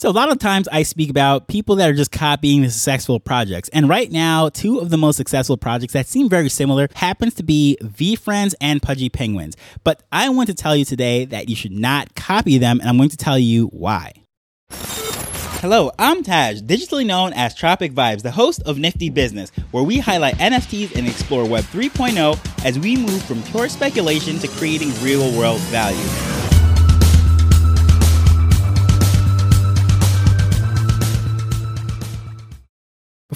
So, a lot of times I speak about people that are just copying the successful projects. And right now, two of the most successful projects that seem very similar happens to be VeeFriends and Pudgy Penguins. But I want to tell you today that you should not copy them, and I'm going to tell you why. Hello, I'm Taj, digitally known as Tropic Vibes, the host of Nifty Business, where we highlight NFTs and explore Web 3.0 as we move from pure speculation to creating real world value.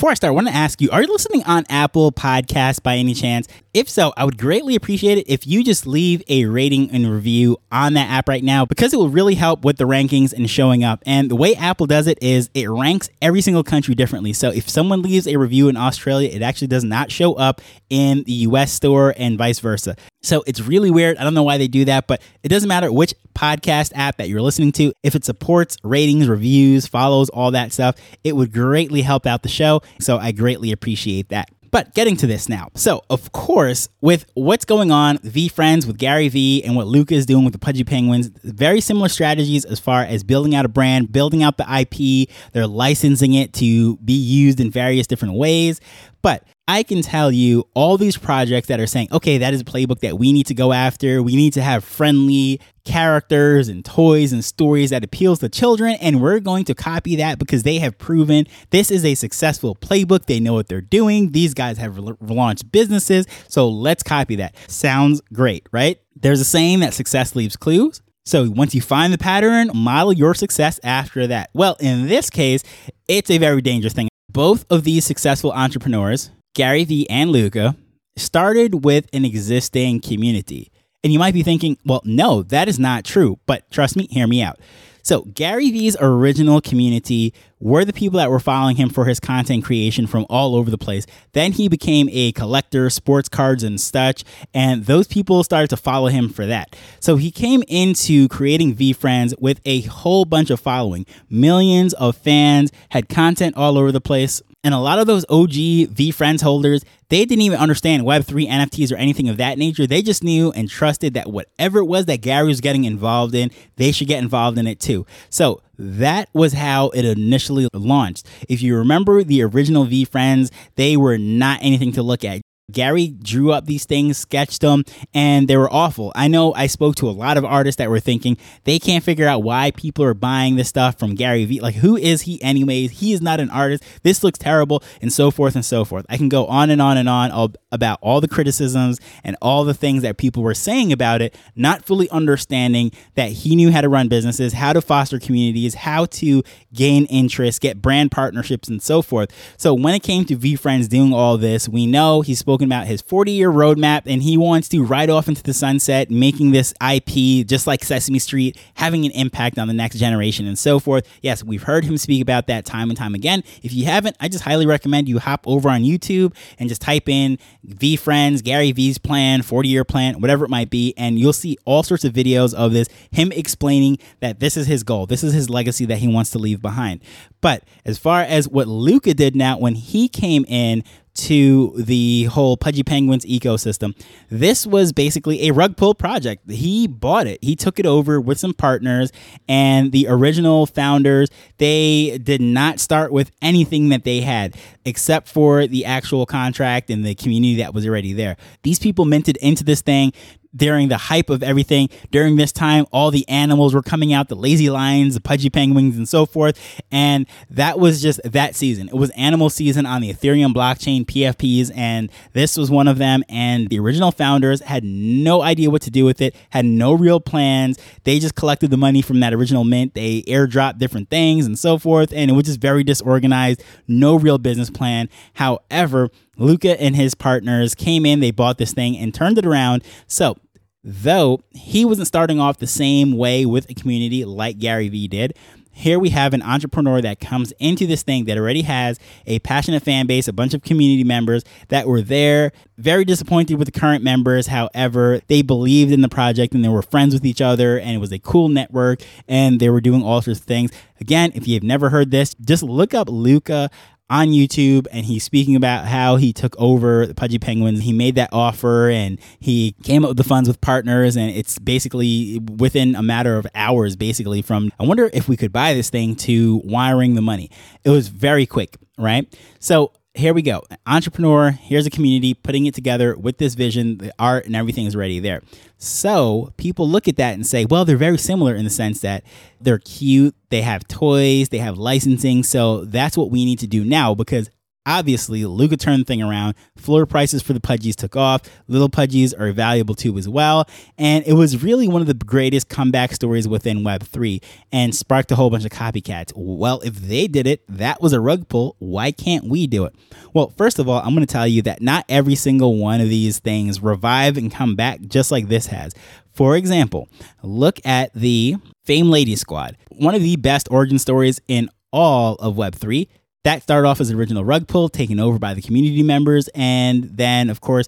Before I start, I want to ask you are you listening on Apple Podcasts by any chance? If so, I would greatly appreciate it if you just leave a rating and review on that app right now because it will really help with the rankings and showing up. And the way Apple does it is it ranks every single country differently. So if someone leaves a review in Australia, it actually does not show up in the US store and vice versa. So it's really weird. I don't know why they do that, but it doesn't matter which podcast app that you're listening to. If it supports ratings, reviews, follows, all that stuff, it would greatly help out the show. So I greatly appreciate that. But getting to this now. So, of course, with what's going on, V VeeFriends with Gary Vee and what Luca is doing with the Pudgy Penguins, very similar strategies as far as building out a brand, building out the IP. They're licensing it to be used in various different ways. But I can tell you all these projects that are saying, okay, that is a playbook that we need to go after. We need to have friendly characters and toys and stories that appeals to children and we're going to copy that because they have proven this is a successful playbook. They know what they're doing. These guys have re- launched businesses, so let's copy that. Sounds great, right? There's a saying that success leaves clues. So once you find the pattern, model your success after that. Well, in this case, it's a very dangerous thing. Both of these successful entrepreneurs Gary Vee and Luca started with an existing community. And you might be thinking, well, no, that is not true. But trust me, hear me out. So, Gary Vee's original community were the people that were following him for his content creation from all over the place. Then he became a collector, sports cards and such, and those people started to follow him for that. So, he came into creating VeeFriends with a whole bunch of following. Millions of fans had content all over the place. And a lot of those OG VeeFriends holders, they didn't even understand Web3 NFTs or anything of that nature. They just knew and trusted that whatever it was that Gary was getting involved in, they should get involved in it too. So that was how it initially launched. If you remember the original VeeFriends, they were not anything to look at. Gary drew up these things, sketched them, and they were awful. I know I spoke to a lot of artists that were thinking they can't figure out why people are buying this stuff from Gary Vee. Like, who is he, anyways? He is not an artist. This looks terrible, and so forth and so forth. I can go on and on and on about all the criticisms and all the things that people were saying about it, not fully understanding that he knew how to run businesses, how to foster communities, how to gain interest, get brand partnerships, and so forth. So, when it came to VeeFriends doing all this, we know he spoke spoken about his 40 year roadmap, and he wants to ride off into the sunset, making this IP just like Sesame Street, having an impact on the next generation and so forth. Yes, we've heard him speak about that time and time again. If you haven't, I just highly recommend you hop over on YouTube and just type in VeeFriends, Gary Vee's plan, 40 year plan, whatever it might be, and you'll see all sorts of videos of this, him explaining that this is his goal, this is his legacy that he wants to leave behind. But as far as what Luca did now, when he came in to the whole Pudgy Penguins ecosystem. This was basically a rug pull project. He bought it. He took it over with some partners and the original founders, they did not start with anything that they had except for the actual contract and the community that was already there. These people minted into this thing during the hype of everything. During this time, all the animals were coming out the lazy lions, the pudgy penguins, and so forth. And that was just that season. It was animal season on the Ethereum blockchain, PFPs, and this was one of them. And the original founders had no idea what to do with it, had no real plans. They just collected the money from that original mint. They airdropped different things and so forth. And it was just very disorganized, no real business plan. However, Luca and his partners came in, they bought this thing and turned it around. So, though he wasn't starting off the same way with a community like Gary Vee did, here we have an entrepreneur that comes into this thing that already has a passionate fan base, a bunch of community members that were there, very disappointed with the current members. However, they believed in the project and they were friends with each other, and it was a cool network, and they were doing all sorts of things. Again, if you have never heard this, just look up Luca on YouTube and he's speaking about how he took over the Pudgy Penguins. He made that offer and he came up with the funds with partners. And it's basically within a matter of hours, basically, from I wonder if we could buy this thing to wiring the money. It was very quick, right? So here we go. Entrepreneur, here's a community putting it together with this vision, the art and everything is ready there. So people look at that and say, well, they're very similar in the sense that they're cute, they have toys, they have licensing. So that's what we need to do now because Obviously, Luca turned the thing around. Floor prices for the Pudgies took off. Little Pudgies are valuable too as well. And it was really one of the greatest comeback stories within Web3 and sparked a whole bunch of copycats. Well, if they did it, that was a rug pull. Why can't we do it? Well, first of all, I'm going to tell you that not every single one of these things revive and come back just like this has. For example, look at the Fame Lady Squad, one of the best origin stories in all of Web3 that started off as an original rug pull taken over by the community members. And then, of course,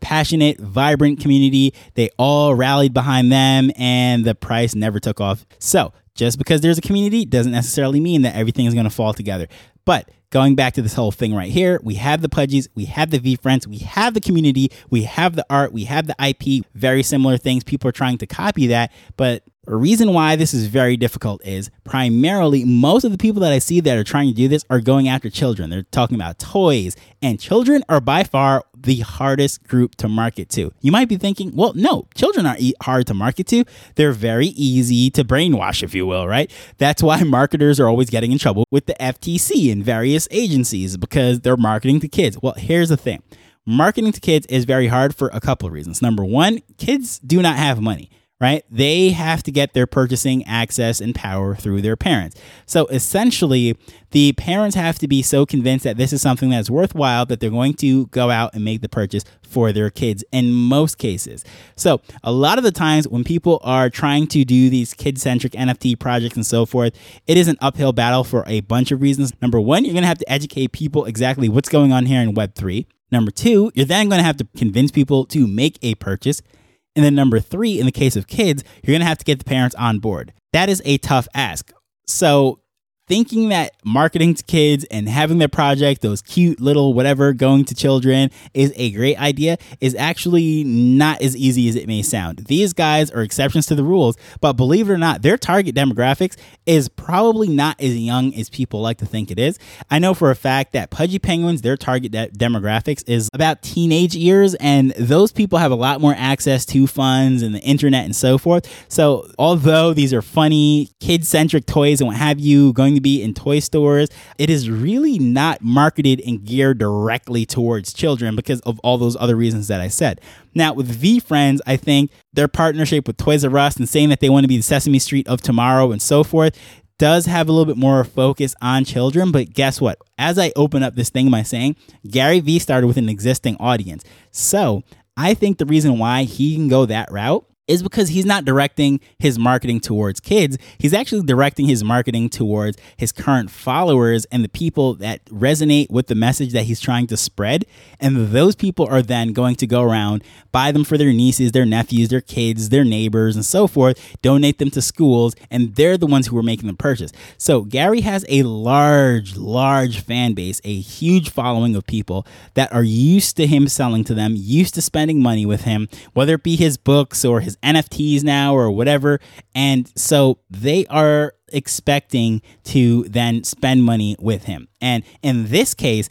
passionate, vibrant community. They all rallied behind them, and the price never took off. So, just because there's a community doesn't necessarily mean that everything is going to fall together. But going back to this whole thing right here, we have the Pudgies, we have the VeeFriends, we have the community, we have the art, we have the IP, very similar things. People are trying to copy that, but the reason why this is very difficult is primarily most of the people that I see that are trying to do this are going after children. They're talking about toys, and children are by far the hardest group to market to. You might be thinking, well, no, children aren't hard to market to. They're very easy to brainwash, if you will, right? That's why marketers are always getting in trouble with the FTC and various agencies because they're marketing to kids. Well, here's the thing marketing to kids is very hard for a couple of reasons. Number one, kids do not have money right? They have to get their purchasing access and power through their parents. So essentially, the parents have to be so convinced that this is something that's worthwhile that they're going to go out and make the purchase for their kids in most cases. So, a lot of the times when people are trying to do these kid centric NFT projects and so forth, it is an uphill battle for a bunch of reasons. Number one, you're going to have to educate people exactly what's going on here in Web3. Number two, you're then going to have to convince people to make a purchase. And then number three, in the case of kids, you're going to have to get the parents on board. That is a tough ask. So thinking that marketing to kids and having their project, those cute little whatever going to children, is a great idea is actually not as easy as it may sound. These guys are exceptions to the rules, but believe it or not, their target demographics is probably not as young as people like to think it is. I know for a fact that Pudgy Penguins, their target de- demographics is about teenage years, and those people have a lot more access to funds and the internet and so forth. So, although these are funny, kid centric toys and what have you, going be in toy stores. It is really not marketed and geared directly towards children because of all those other reasons that I said. Now, with VeeFriends, I think their partnership with Toys R Us and saying that they want to be the Sesame Street of tomorrow and so forth does have a little bit more focus on children. But guess what? As I open up this thing by saying Gary Vee started with an existing audience. So I think the reason why he can go that route is because he's not directing his marketing towards kids. He's actually directing his marketing towards his current followers and the people that resonate with the message that he's trying to spread. And those people are then going to go around, buy them for their nieces, their nephews, their kids, their neighbors, and so forth, donate them to schools, and they're the ones who are making the purchase. So Gary has a large, large fan base, a huge following of people that are used to him selling to them, used to spending money with him, whether it be his books or his NFTs now or whatever. And so they are expecting to then spend money with him. And in this case,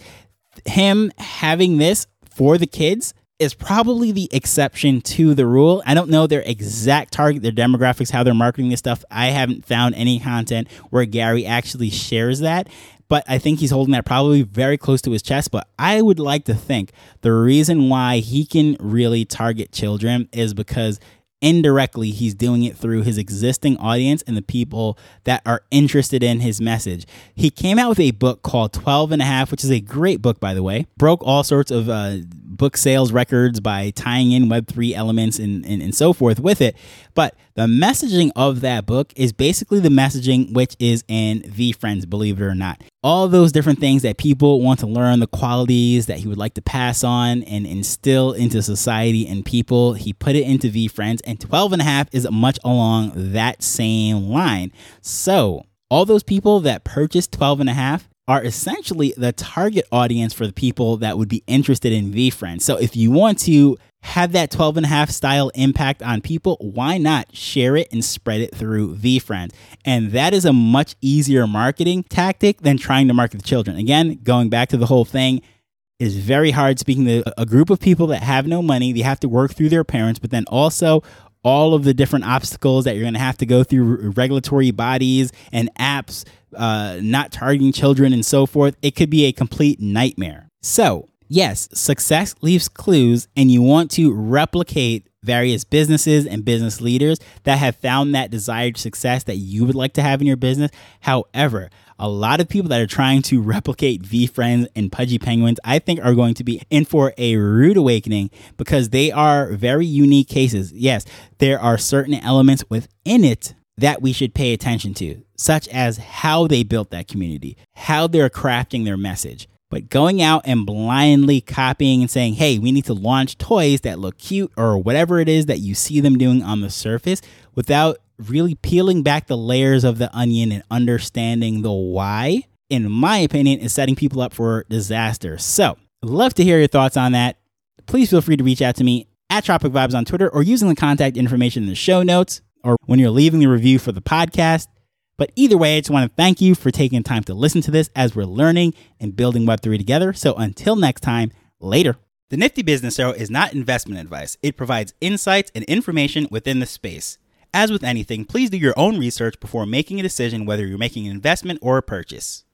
him having this for the kids is probably the exception to the rule. I don't know their exact target, their demographics, how they're marketing this stuff. I haven't found any content where Gary actually shares that but I think he's holding that probably very close to his chest. But I would like to think the reason why he can really target children is because indirectly he's doing it through his existing audience and the people that are interested in his message. He came out with a book called 12 and a half which is a great book by the way. Broke all sorts of uh, book sales records by tying in web3 elements and, and, and so forth with it. But the messaging of that book is basically the messaging which is in the friends believe it or not all those different things that people want to learn, the qualities that he would like to pass on and instill into society and people. He put it into VeeFriends, and 12 and a half is much along that same line. So, all those people that purchased 12 and a half are essentially the target audience for the people that would be interested in VeeFriends. So if you want to have that 12 and a half style impact on people, why not share it and spread it through VeeFriends? And that is a much easier marketing tactic than trying to market the children. Again, going back to the whole thing, is very hard speaking to a group of people that have no money. They have to work through their parents, but then also all of the different obstacles that you're going to have to go through regulatory bodies and apps uh, not targeting children and so forth. It could be a complete nightmare. So, yes, success leaves clues, and you want to replicate various businesses and business leaders that have found that desired success that you would like to have in your business. However, a lot of people that are trying to replicate VeeFriends and Pudgy Penguins, I think, are going to be in for a rude awakening because they are very unique cases. Yes, there are certain elements within it that we should pay attention to, such as how they built that community, how they're crafting their message. But going out and blindly copying and saying, hey, we need to launch toys that look cute or whatever it is that you see them doing on the surface without really peeling back the layers of the onion and understanding the why, in my opinion, is setting people up for disaster. So, love to hear your thoughts on that. Please feel free to reach out to me at Tropic Vibes on Twitter or using the contact information in the show notes or when you're leaving the review for the podcast. But either way, I just want to thank you for taking time to listen to this as we're learning and building Web3 together. So until next time, later. The Nifty Business Arrow is not investment advice, it provides insights and information within the space. As with anything, please do your own research before making a decision whether you're making an investment or a purchase.